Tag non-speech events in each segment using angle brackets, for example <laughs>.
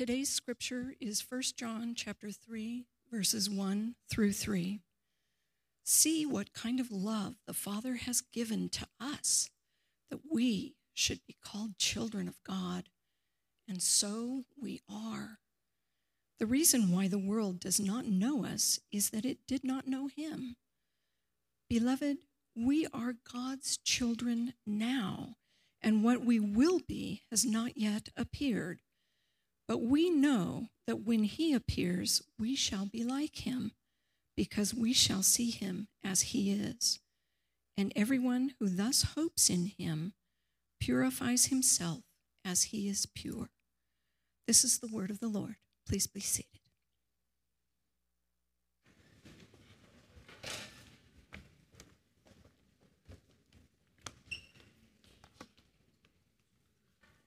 Today's scripture is 1 John chapter 3 verses 1 through 3. See what kind of love the Father has given to us that we should be called children of God, and so we are. The reason why the world does not know us is that it did not know him. Beloved, we are God's children now, and what we will be has not yet appeared. But we know that when he appears, we shall be like him, because we shall see him as he is. And everyone who thus hopes in him purifies himself as he is pure. This is the word of the Lord. Please be seated.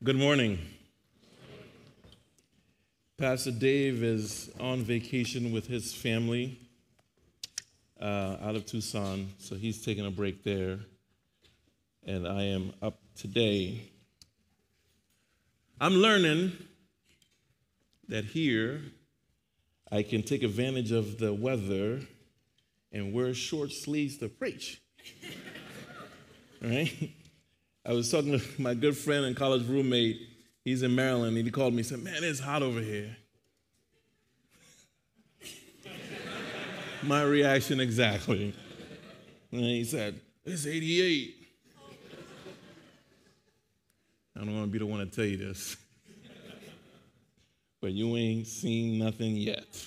Good morning. Pastor Dave is on vacation with his family uh, out of Tucson, so he's taking a break there. And I am up today. I'm learning that here I can take advantage of the weather and wear short sleeves to preach. <laughs> right? I was talking to my good friend and college roommate. He's in Maryland, and he called me and said, Man, it's hot over here. my reaction exactly. And he said, It's 88. I don't want to be the one to tell you this but you ain't seen nothing yet.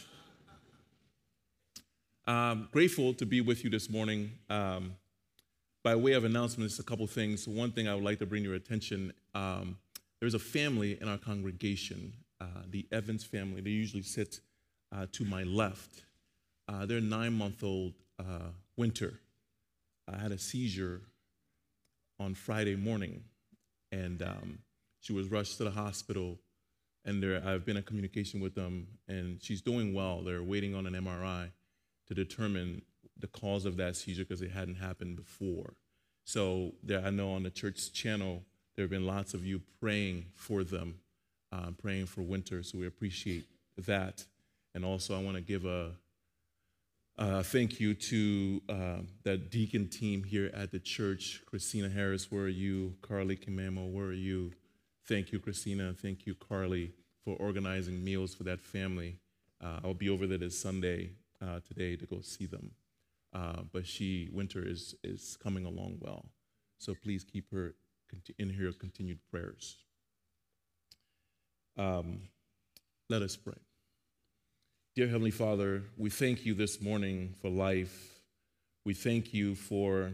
I'm grateful to be with you this morning. Um, by way of announcements, a couple things. One thing I would like to bring your attention um, there's a family in our congregation, uh, the Evans family. They usually sit uh, to my left. Uh, their nine month old uh, Winter I had a seizure on Friday morning, and um, she was rushed to the hospital and there, I've been in communication with them, and she's doing well. They're waiting on an MRI to determine the cause of that seizure because it hadn't happened before. So there, I know on the church channel there have been lots of you praying for them, uh, praying for Winter. So we appreciate that, and also I want to give a, a thank you to uh, the deacon team here at the church. Christina Harris, where are you? Carly Kimamo, where are you? Thank you, Christina. Thank you, Carly, for organizing meals for that family. Uh, I'll be over there this Sunday uh, today to go see them. Uh, but she, Winter, is, is coming along well. So please keep her in her continued prayers. Um, let us pray. Dear Heavenly Father, we thank you this morning for life. We thank you for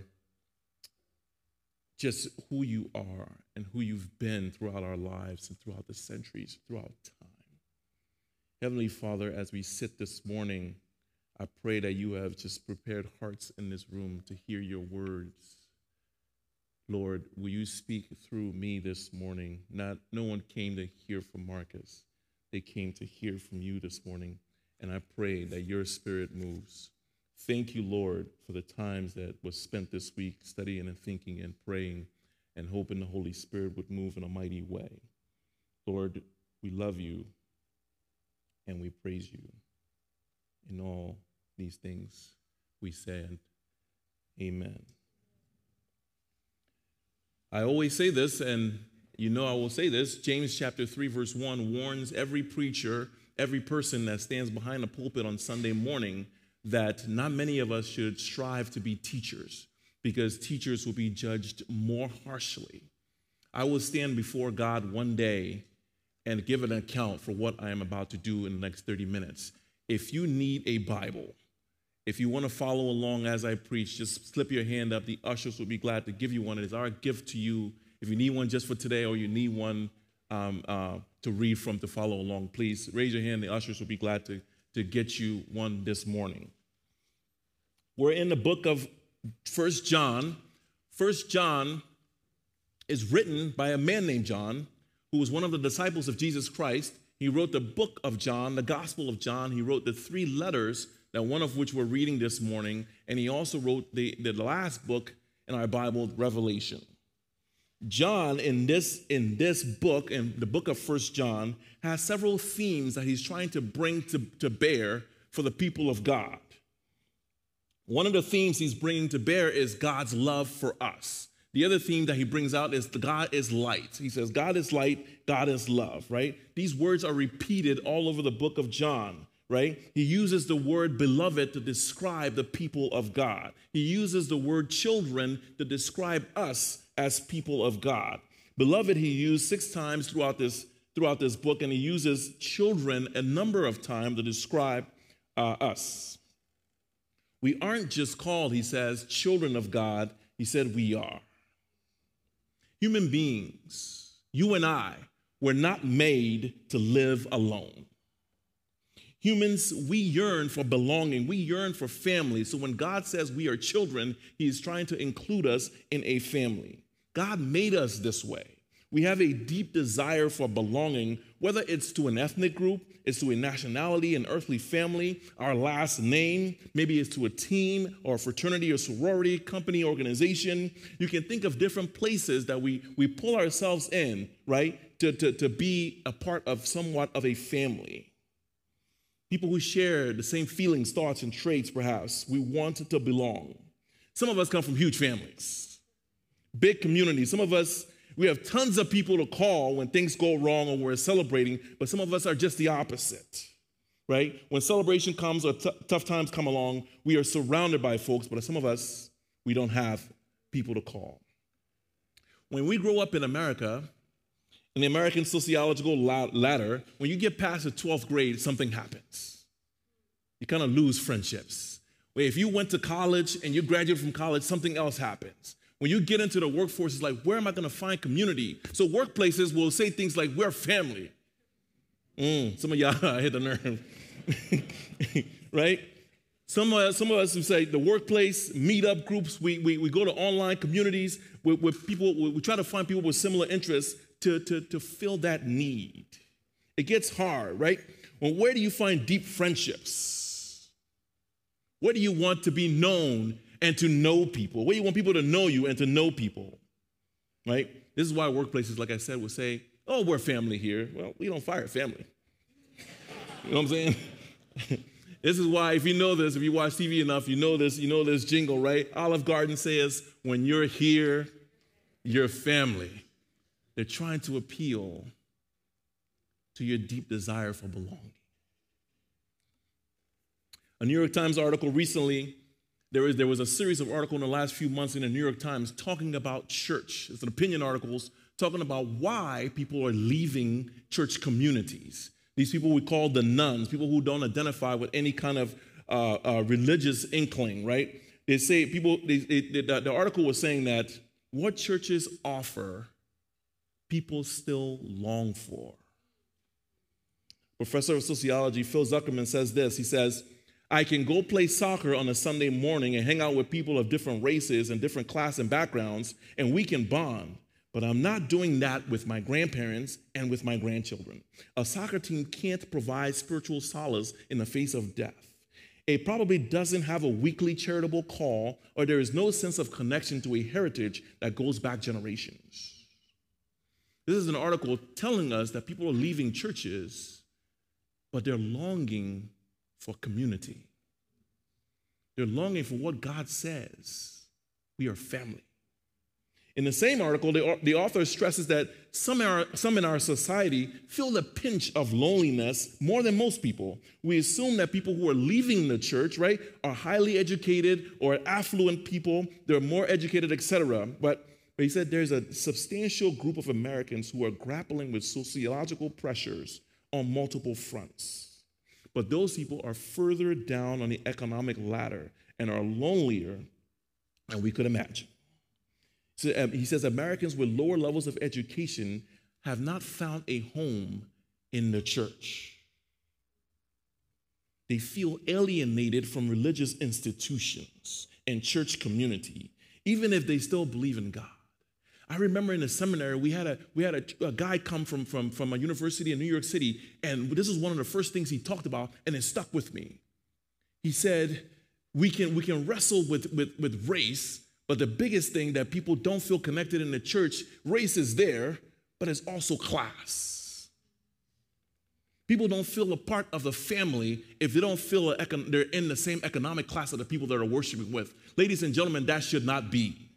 just who you are and who you've been throughout our lives and throughout the centuries, throughout time. Heavenly Father, as we sit this morning, I pray that you have just prepared hearts in this room to hear your words. Lord, will you speak through me this morning? Not no one came to hear from Marcus. They came to hear from you this morning. And I pray that your spirit moves. Thank you, Lord, for the times that was spent this week studying and thinking and praying and hoping the Holy Spirit would move in a mighty way. Lord, we love you and we praise you. In all these things we said, Amen. I always say this, and you know I will say this. James chapter 3, verse 1 warns every preacher, every person that stands behind a pulpit on Sunday morning that not many of us should strive to be teachers because teachers will be judged more harshly. I will stand before God one day and give an account for what I am about to do in the next 30 minutes. If you need a Bible, if you want to follow along as I preach, just slip your hand up. The ushers will be glad to give you one. It is our gift to you. If you need one just for today or you need one um, uh, to read from to follow along, please raise your hand. The ushers will be glad to to get you one this morning. We're in the book of First John. First John is written by a man named John, who was one of the disciples of Jesus Christ. He wrote the book of John, the Gospel of John. He wrote the three letters, that one of which we're reading this morning, and he also wrote the, the last book in our Bible, Revelation. John in this in this book, in the book of First John, has several themes that he's trying to bring to, to bear for the people of God. One of the themes he's bringing to bear is God's love for us. The other theme that he brings out is God is light. He says, God is light, God is love, right? These words are repeated all over the book of John, right? He uses the word beloved to describe the people of God. He uses the word children to describe us as people of God. Beloved, he used six times throughout this, throughout this book, and he uses children a number of times to describe uh, us. We aren't just called, he says, children of God. He said we are. Human beings, you and I, were not made to live alone. Humans, we yearn for belonging. We yearn for family. So when God says we are children, He is trying to include us in a family. God made us this way. We have a deep desire for belonging, whether it's to an ethnic group, it's to a nationality, an earthly family, our last name, maybe it's to a team or a fraternity or sorority, company, organization. You can think of different places that we, we pull ourselves in, right, to, to, to be a part of somewhat of a family. People who share the same feelings, thoughts, and traits, perhaps. We want to belong. Some of us come from huge families, big communities. Some of us we have tons of people to call when things go wrong or we're celebrating, but some of us are just the opposite, right? When celebration comes or t- tough times come along, we are surrounded by folks, but some of us, we don't have people to call. When we grow up in America, in the American sociological ladder, when you get past the 12th grade, something happens. You kind of lose friendships. Where if you went to college and you graduated from college, something else happens. When you get into the workforce, it's like, where am I going to find community? So workplaces will say things like, we're family. Mm, some of y'all <laughs> hit the nerve, <laughs> right? Some, uh, some of us who say the workplace, meetup groups, we, we, we go to online communities with, with people, we, we try to find people with similar interests to, to, to fill that need. It gets hard, right? Well, where do you find deep friendships? Where do you want to be known and to know people. Where do you want people to know you and to know people, right? This is why workplaces, like I said, will say, oh, we're family here. Well, we don't fire family. You know what I'm saying? <laughs> this is why, if you know this, if you watch TV enough, you know this, you know this jingle, right? Olive Garden says, when you're here, you're family. They're trying to appeal to your deep desire for belonging. A New York Times article recently there, is, there was a series of articles in the last few months in the New York Times talking about church. It's an opinion articles talking about why people are leaving church communities. These people we call the nones, people who don't identify with any kind of uh, uh, religious inkling, right? They say people, they, they, the, the article was saying that what churches offer, people still long for. Professor of sociology Phil Zuckerman says this. He says, I can go play soccer on a Sunday morning and hang out with people of different races and different class and backgrounds, and we can bond. But I'm not doing that with my grandparents and with my grandchildren. A soccer team can't provide spiritual solace in the face of death. It probably doesn't have a weekly charitable call, or there is no sense of connection to a heritage that goes back generations. This is an article telling us that people are leaving churches, but they're longing for community. They're longing for what God says. We are family. In the same article, the, author stresses that some, some in our society feel the pinch of loneliness more than most people. We assume that people who are leaving the church, right, are highly educated or affluent people, they're more educated, etc. But, but he said there's a substantial group of Americans who are grappling with sociological pressures on multiple fronts. But those people are further down on the economic ladder and are lonelier than we could imagine. So um, he says Americans with lower levels of education have not found a home in the church. They feel alienated from religious institutions and church community, even if they still believe in God. I remember in the seminary, we had a, we had a, a, guy come from, from, from a university in New York City, and this is one of the first things he talked about, and it stuck with me. He said, we can, we can wrestle with, with, with race, But the biggest thing that people don't feel connected in the church, race is there, but it's also class. People don't feel a part of the family if they don't feel they're in the same economic class of the people that are worshiping with. Ladies and gentlemen, that should not be.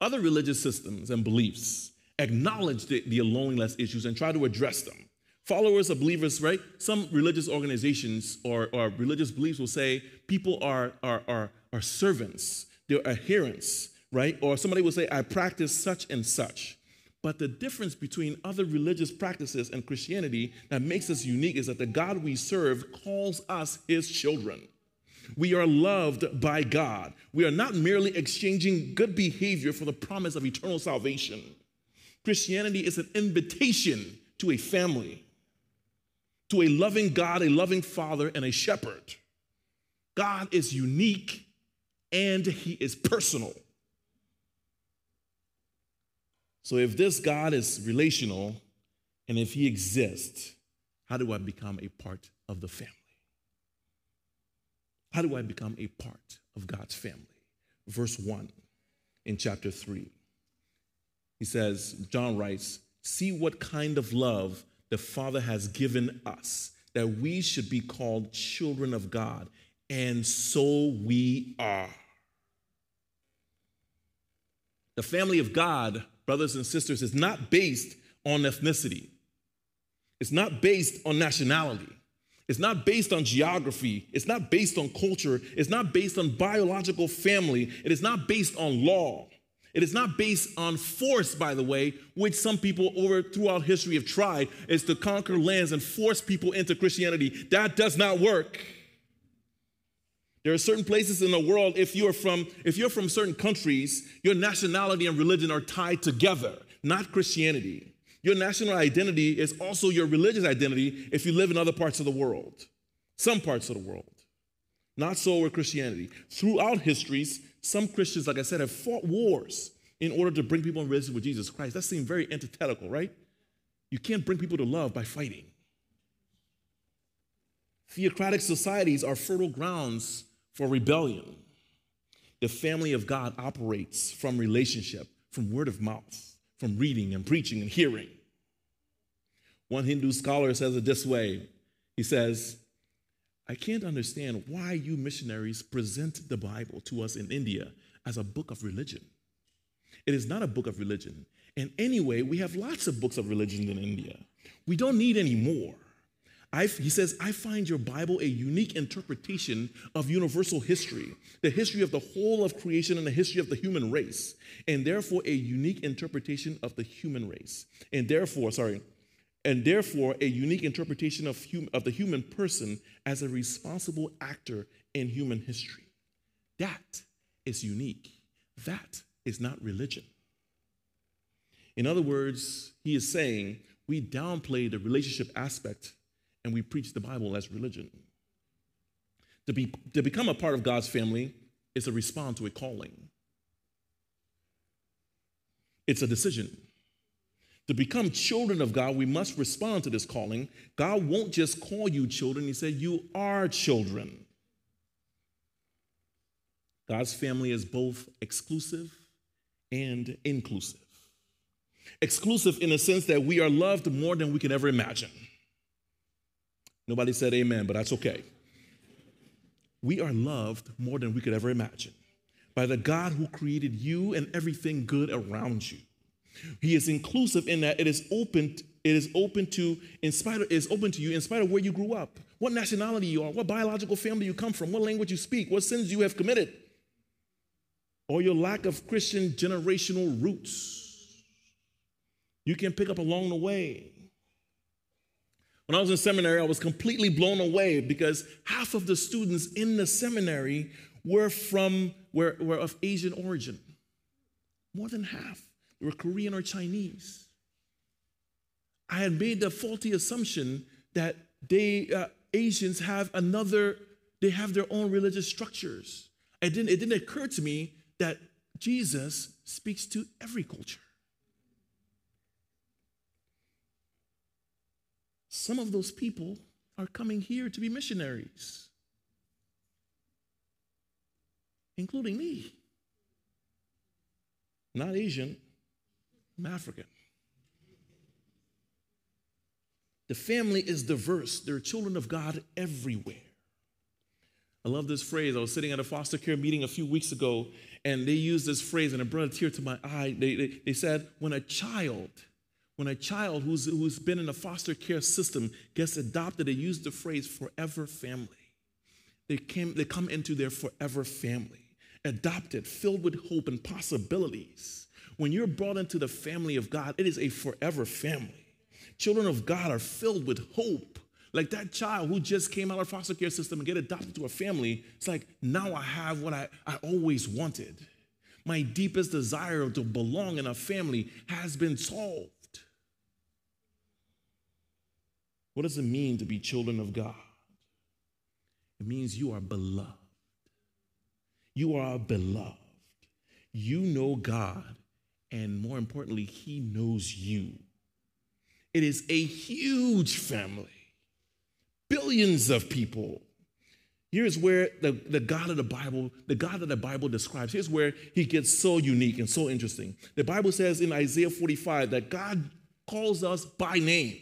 Other religious systems and beliefs acknowledge the, the loneliness issues and try to address them. Followers of believers, right? Some religious organizations or, or religious beliefs will say people are, are, are, are servants, they're adherents, right? Or somebody will say, I practice such and such. But the difference between other religious practices and Christianity that makes us unique is that the God we serve calls us his children. We are loved by God. We are not merely exchanging good behavior for the promise of eternal salvation. Christianity is an invitation to a family, to a loving God, a loving Father, and a shepherd. God is unique and He is personal. So, if this God is relational and if He exists, how do I become a part of the family? How do I become a part of God's family? Verse 1 in chapter 3. He says, John writes, See what kind of love the Father has given us, that we should be called children of God. And so we are. The family of God, brothers and sisters, is not based on ethnicity. It's not based on nationality. It's not based on geography. It's not based on culture. It's not based on biological family. It is not based on law. It is not based on force, by the way, which some people over throughout history have tried, is to conquer lands and force people into Christianity. That does not work. There are certain places in the world, if you're from, if you're from certain countries, your nationality and religion are tied together, not Christianity. Your national identity is also your religious identity if you live in other parts of the world, some parts of the world. Not so with Christianity. Throughout histories, some Christians, like I said, have fought wars in order to bring people in relationship with Jesus Christ. That seems very antithetical, right? You can't bring people to love by fighting. Theocratic societies are fertile grounds for rebellion. The family of God operates from relationship, from word of mouth, from reading and preaching and hearing. One Hindu scholar says it this way He says, I can't understand why you missionaries present the Bible to us in India as a book of religion. It is not a book of religion. And anyway, we have lots of books of religion in India. We don't need any more. I've, he says, I find your Bible a unique interpretation of universal history, the history of the whole of creation and the history of the human race, and therefore a unique interpretation of the human race. And therefore, sorry, and therefore a unique interpretation of, hum, of the human person as a responsible actor in human history. That is unique. That is not religion. In other words, he is saying we downplay the relationship aspect and we preach the Bible as religion. To, be, to become a part of God's family is to respond to a calling, it's a decision. To become children of God, we must respond to this calling. God won't just call you children, He said, You are children. God's family is both exclusive and inclusive. Exclusive in the sense that we are loved more than we can ever imagine. Nobody said amen, but that's okay. We are loved more than we could ever imagine by the God who created you and everything good around you. He is inclusive in that it is open, it is open to, in spite of, is open to you in spite of where you grew up, what nationality you are, what biological family you come from, what language you speak, what sins you have committed, or your lack of Christian generational roots. You can pick up along the way. When I was in seminary, I was completely blown away because half of the students in the seminary were from were, were of Asian origin. More than half. They were Korean or Chinese. I had made the faulty assumption that they uh, Asians have another, they have their own religious structures. It didn't, it didn't occur to me that Jesus speaks to every culture. Some of those people are coming here to be missionaries. including me. Not Asian, I'm African. The family is diverse. There are children of God everywhere. I love this phrase. I was sitting at a foster care meeting a few weeks ago, and they used this phrase, and it brought a tear to my eye. They, they, they said, when a child, when a child who's, who's been in a foster care system gets adopted, they use the phrase forever family. They, came, they come into their forever family, adopted, filled with hope and possibilities. When you're brought into the family of God, it is a forever family. Children of God are filled with hope. Like that child who just came out of foster care system and get adopted to a family, it's like, now I have what I, I always wanted. My deepest desire to belong in a family has been solved. What does it mean to be children of God? It means you are beloved. You are beloved. You know God, and more importantly, He knows you. It is a huge family, billions of people. Here's where the, the God of the Bible, the God that the Bible describes, here's where he gets so unique and so interesting. The Bible says in Isaiah 45 that God calls us by name.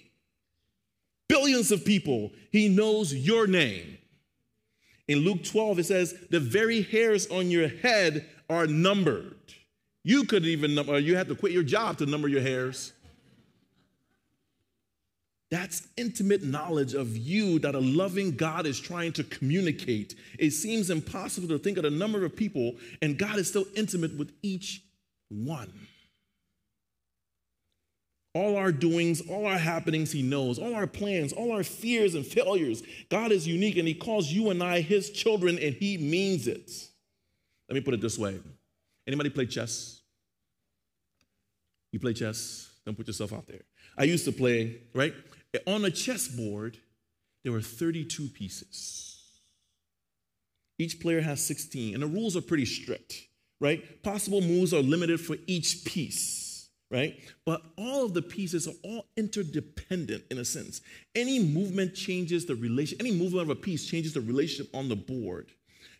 Billions of people, he knows your name. In Luke 12, it says, the very hairs on your head are numbered. You couldn't even number, uh, you had to quit your job to number your hairs. That's intimate knowledge of you that a loving God is trying to communicate. It seems impossible to think of the number of people, and God is still intimate with each one. All our doings, all our happenings, He knows. All our plans, all our fears and failures. God is unique, and He calls you and I His children, and He means it. Let me put it this way Anybody play chess? You play chess? Don't put yourself out there. I used to play, right? On a chessboard, there were 32 pieces. Each player has 16, and the rules are pretty strict, right? Possible moves are limited for each piece, right? But all of the pieces are all interdependent in a sense. Any movement changes the relation, any movement of a piece changes the relationship on the board.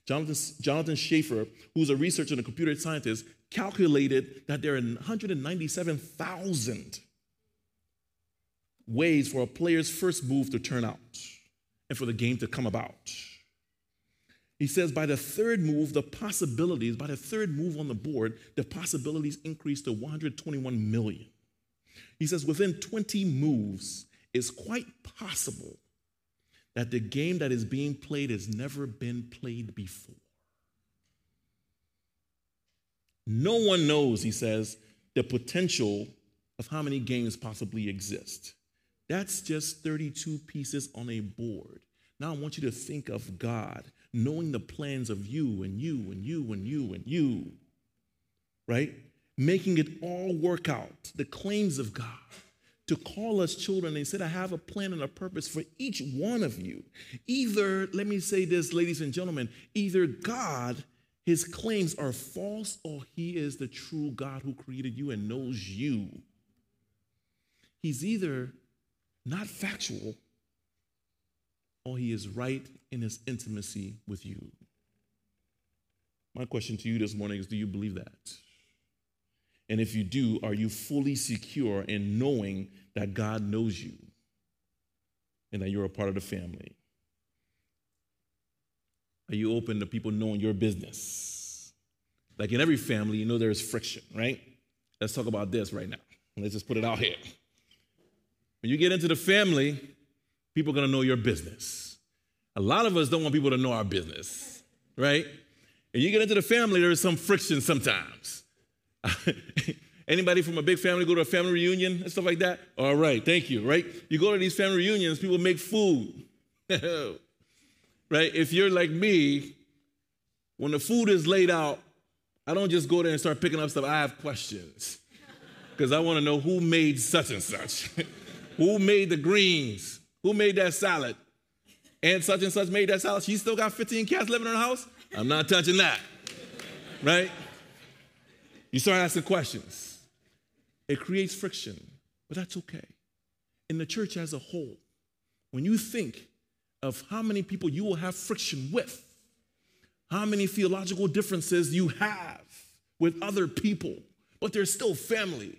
Jonathan, Jonathan Schaeffer, who's a researcher and a computer scientist, calculated that there are 197,000 ways for a player's first move to turn out and for the game to come about. He says by the third move, the possibilities, by the third move on the board, the possibilities increase to 121 million. He says within 20 moves, it's quite possible that the game that is being played has never been played before. No one knows, he says, the potential of how many games possibly exist. That's just 32 pieces on a board. Now I want you to think of God knowing the plans of you and you and you and you and you, right? Making it all work out, the claims of God to call us children. He said, I have a plan and a purpose for each one of you. Either, let me say this, ladies and gentlemen, either God, his claims are false, or he is the true God who created you and knows you. He's either not factual, or he is right in his intimacy with you. My question to you this morning is do you believe that? And if you do, are you fully secure in knowing that God knows you and that you're a part of the family? Are you open to people knowing your business? Like in every family, you know there's friction, right? Let's talk about this right now. Let's just put it out here. When you get into the family, people are going to know your business. A lot of us don't want people to know our business, right? And you get into the family, there is some friction sometimes. <laughs> Anybody from a big family go to a family reunion and stuff like that? All right, thank you, right? You go to these family reunions, people make food. <laughs> right? If you're like me, when the food is laid out, I don't just go there and start picking up stuff. I have questions <laughs> because I want to know who made such and such. Who made the greens? Who made that salad? And such and such made that salad. She still got 15 cats living in her house? I'm not touching that. Right? You start asking questions. It creates friction, but that's okay. In the church as a whole, when you think of how many people you will have friction with, how many theological differences you have with other people, but they're still family,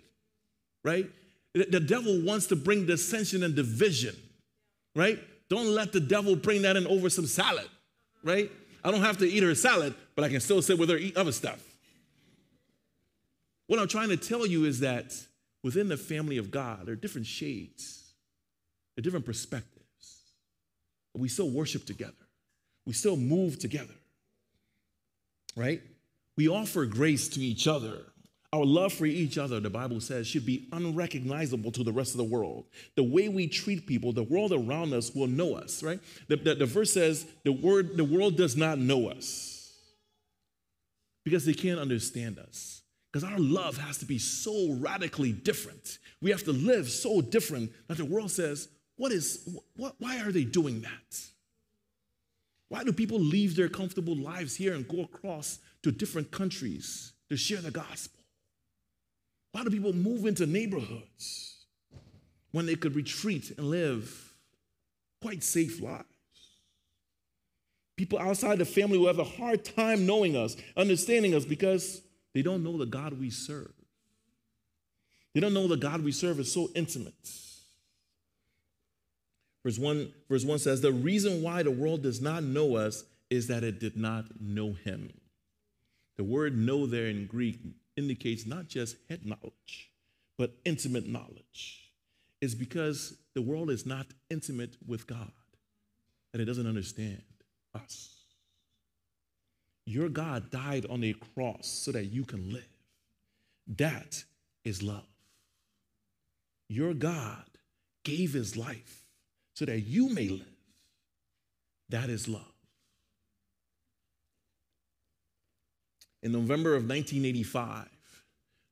right? The devil wants to bring dissension and division, right? Don't let the devil bring that in over some salad, right? I don't have to eat her salad, but I can still sit with her, eat other stuff. What I'm trying to tell you is that within the family of God, there are different shades, there are different perspectives. But we still worship together, we still move together, right? We offer grace to each other. Our love for each other, the Bible says, should be unrecognizable to the rest of the world. The way we treat people, the world around us will know us, right? The, the, the verse says, the, word, the world does not know us because they can't understand us. Because our love has to be so radically different. We have to live so different that the world says, what is, what, why are they doing that? Why do people leave their comfortable lives here and go across to different countries to share the gospel? Why do people move into neighborhoods when they could retreat and live quite safe lives? People outside the family will have a hard time knowing us, understanding us, because they don't know the God we serve. They don't know the God we serve is so intimate. Verse 1, verse 1 says, The reason why the world does not know us is that it did not know him. The word know there in Greek indicates not just head knowledge, but intimate knowledge. It's because the world is not intimate with God, and it doesn't understand us. Your God died on a cross so that you can live. That is love. Your God gave his life so that you may live. That is love. In November of 1985,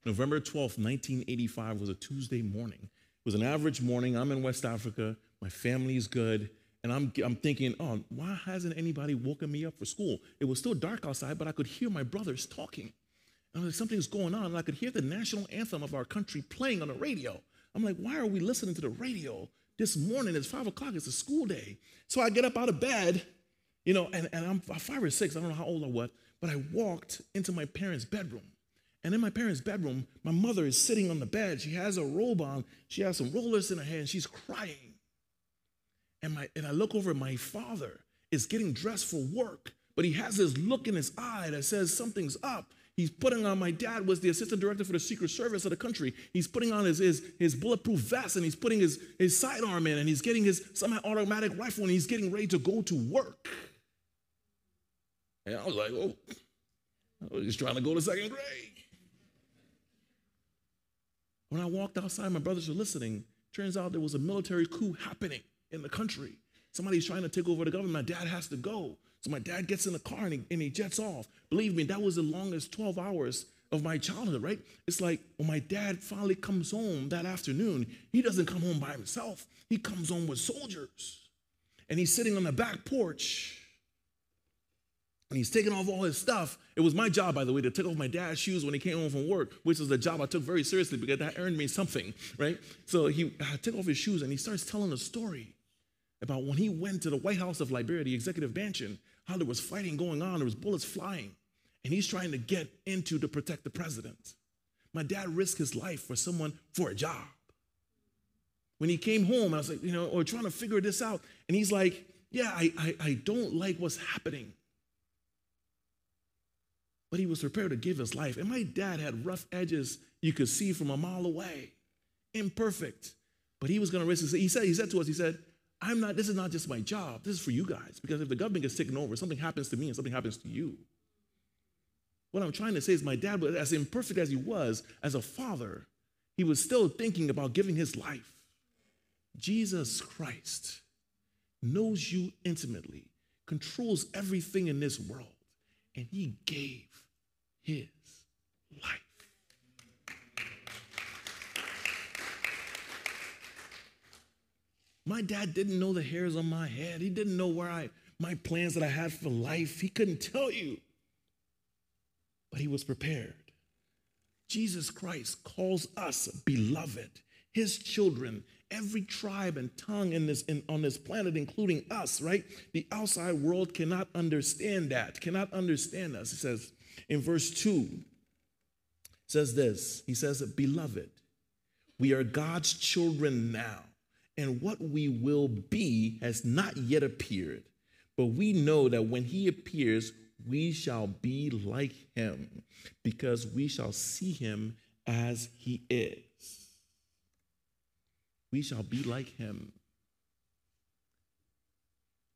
November 12th, 1985 was a Tuesday morning. It was an average morning. I'm in West Africa. My family is good. And I'm, I'm thinking, oh, why hasn't anybody woken me up for school? It was still dark outside, but I could hear my brothers talking. And like, something's going on. And I could hear the national anthem of our country playing on the radio. I'm like, why are we listening to the radio this morning? It's five o'clock. It's a school day. So I get up out of bed, you know, and, and I'm five or six. I don't know how old I was, but I walked into my parents' bedroom. And in my parents' bedroom, my mother is sitting on the bed. She has a robe on. She has some rollers in her hand. She's crying. And, my, and I look over, my father is getting dressed for work, but he has this look in his eye that says something's up. He's putting on, my dad was the assistant director for the Secret Service of the country. He's putting on his, his, his bulletproof vest and he's putting his, his sidearm in and he's getting his semi automatic rifle and he's getting ready to go to work. And I was like, oh, I was just trying to go to second grade. When I walked outside, my brothers were listening. Turns out there was a military coup happening in the country. Somebody's trying to take over the government. My dad has to go. So my dad gets in the car and he, and he jets off. Believe me, that was the longest 12 hours of my childhood, right? It's like when my dad finally comes home that afternoon, he doesn't come home by himself. He comes home with soldiers. And he's sitting on the back porch and he's taking off all his stuff. It was my job, by the way, to take off my dad's shoes when he came home from work, which was a job I took very seriously because that earned me something, right? So he I took off his shoes and he starts telling a story about when he went to the White House of Liberia, the executive mansion, how there was fighting going on, there was bullets flying, and he's trying to get into to protect the president. My dad risked his life for someone for a job. When he came home, I was like, you know, or trying to figure this out, and he's like, yeah, I, I, I don't like what's happening but he was prepared to give his life. And my dad had rough edges you could see from a mile away, imperfect. But he was going to risk it. He said, he said to us, he said, I'm not, this is not just my job. This is for you guys. Because if the government gets taken over, something happens to me and something happens to you. What I'm trying to say is my dad, was as imperfect as he was as a father, he was still thinking about giving his life. Jesus Christ knows you intimately, controls everything in this world, and he gave his life. My dad didn't know the hairs on my head. He didn't know where I my plans that I had for life. He couldn't tell you. But he was prepared. Jesus Christ calls us beloved, his children, every tribe and tongue in this in, on this planet, including us, right? The outside world cannot understand that, cannot understand us. He says in verse 2, says this. He says, Beloved, we are God's children now, and what we will be has not yet appeared. But we know that when he appears, we shall be like him, because we shall see him as he is. We shall be like him.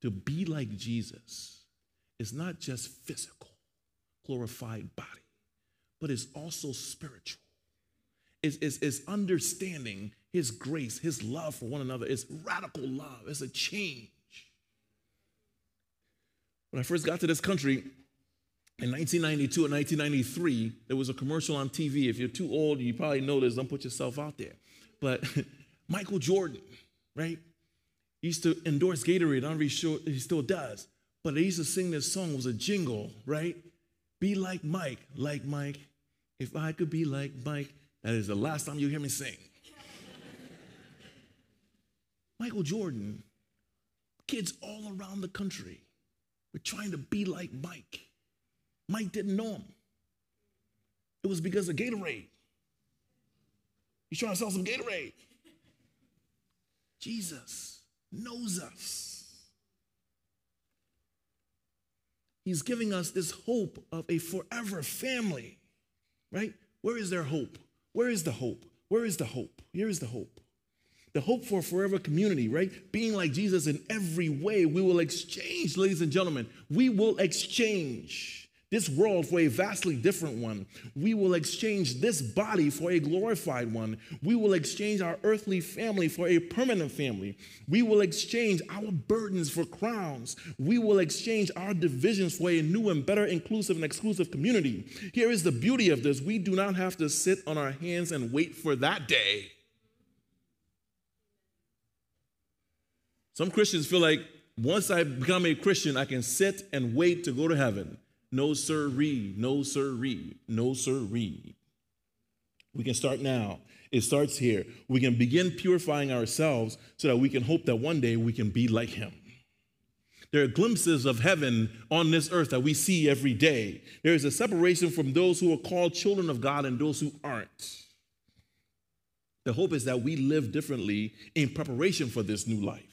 To be like Jesus is not just physical, glorified body, but it's also spiritual. It's, understanding his grace, his love for one another. It's radical love, it's a change. When I first got to this country, in 1992 and 1993, there was a commercial on TV. If you're too old, you probably know this. Don't put yourself out there. But <laughs> Michael Jordan, right? He used to endorse Gatorade. I'm really sure he still does. But they used to sing this song. It was a jingle, right? Be like Mike, like Mike. If I could be like Mike, that is the last time you hear me sing. Michael Jordan, kids all around the country were trying to be like Mike. Mike didn't know him. It was because of Gatorade. He's trying to sell some Gatorade. Jesus knows us. He's giving us this hope of a forever family, right? Where is their hope? Where is the hope? Where is the hope? Here is the hope. The hope for a forever community, right? Being like Jesus in every way. We will exchange, ladies and gentlemen. We will exchange this world for a vastly different one. We will exchange this body for a glorified one. We will exchange our earthly family for a permanent family. We will exchange our burdens for crowns. We will exchange our divisions for a new and better inclusive and exclusive community. Here is the beauty of this we do not have to sit on our hands and wait for that day. Some Christians feel like once I become a Christian, I can sit and wait to go to heaven. No, sir, read. No, sir, read. No, sir, read. We can start now. It starts here. We can begin purifying ourselves so that we can hope that one day we can be like Him. There are glimpses of heaven on this earth that we see every day. There is a separation from those who are called children of God and those who aren't. The hope is that we live differently in preparation for this new life.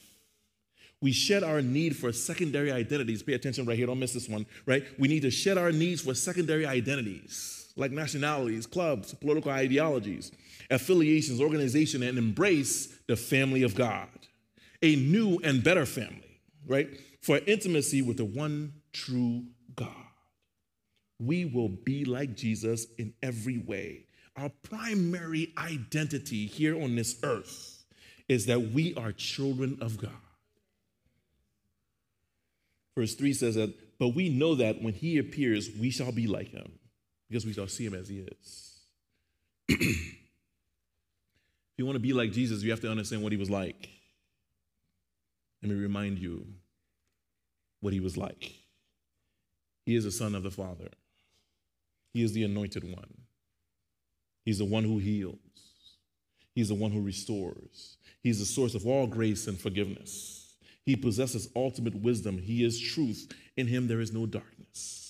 We shed our need for secondary identities. Pay attention right here, don't miss this one, right? We need to shed our needs for secondary identities like nationalities, clubs, political ideologies, affiliations, organization, and embrace the family of God, a new and better family, right? For intimacy with the one true God. We will be like Jesus in every way. Our primary identity here on this earth is that we are children of God. Verse 3 says that, but we know that when he appears, we shall be like him, because we shall see him as he is. <clears throat> if you want to be like Jesus, you have to understand what he was like. Let me remind you what he was like. He is the Son of the Father, he is the anointed one, he's the one who heals, he's the one who restores, he's the source of all grace and forgiveness. He possesses ultimate wisdom. He is truth. In him there is no darkness.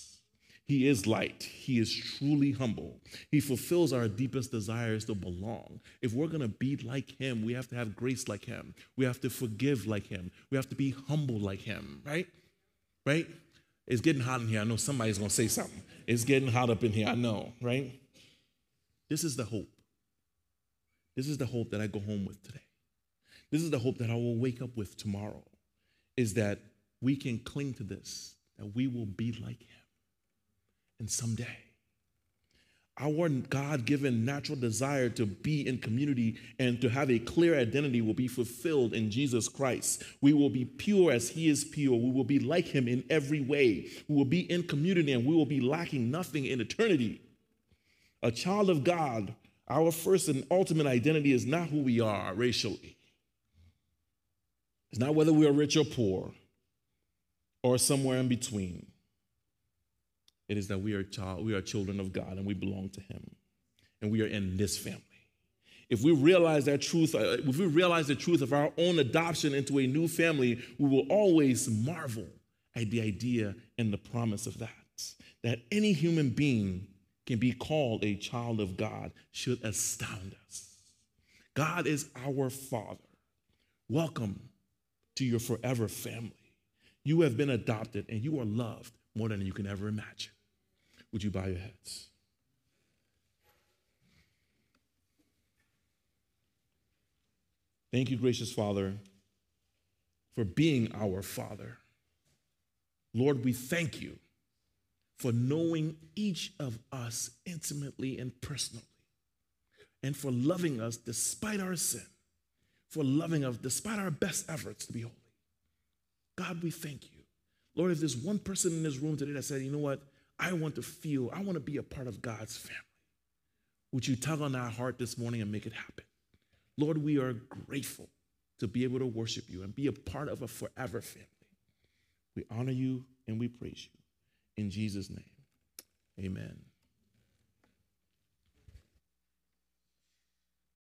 He is light. He is truly humble. He fulfills our deepest desires to belong. If we're going to be like him, we have to have grace like him. We have to forgive like him. We have to be humble like him, right? Right? It's getting hot in here. I know somebody's going to say something. It's getting hot up in here. I know, right? This is the hope. This is the hope that I go home with today. This is the hope that I will wake up with tomorrow is that we can cling to this, that we will be like him. And someday, our God given natural desire to be in community and to have a clear identity will be fulfilled in Jesus Christ. We will be pure as He is pure. We will be like Him in every way. We will be in community and we will be lacking nothing in eternity. A child of God, our first and ultimate identity is not who we are racially. It's not whether we are rich or poor or somewhere in between. It is that we are child, we are children of God and we belong to Him. And we are in this family. If we realize that truth, uh, if we realize the truth of our own adoption into a new family, we will always marvel at the idea and the promise of that. That any human being can be called a child of God should astound us. God is our Father. Welcome to your forever family. You have been adopted and you are loved more than you can ever imagine. Would you bow your heads? Thank you, gracious Father, for being our Father. Lord, we thank you for knowing each of us intimately and personally, and for loving us despite our sin, for loving us despite our best efforts to be holy. God, we thank you. Lord, if there's one person in this room today that said, you know what, I want to feel, I want to be a part of God's family, would you tug on our heart this morning and make it happen? Lord, we are grateful to be able to worship you and be a part of a forever family. We honor you and we praise you. In Jesus' name, amen.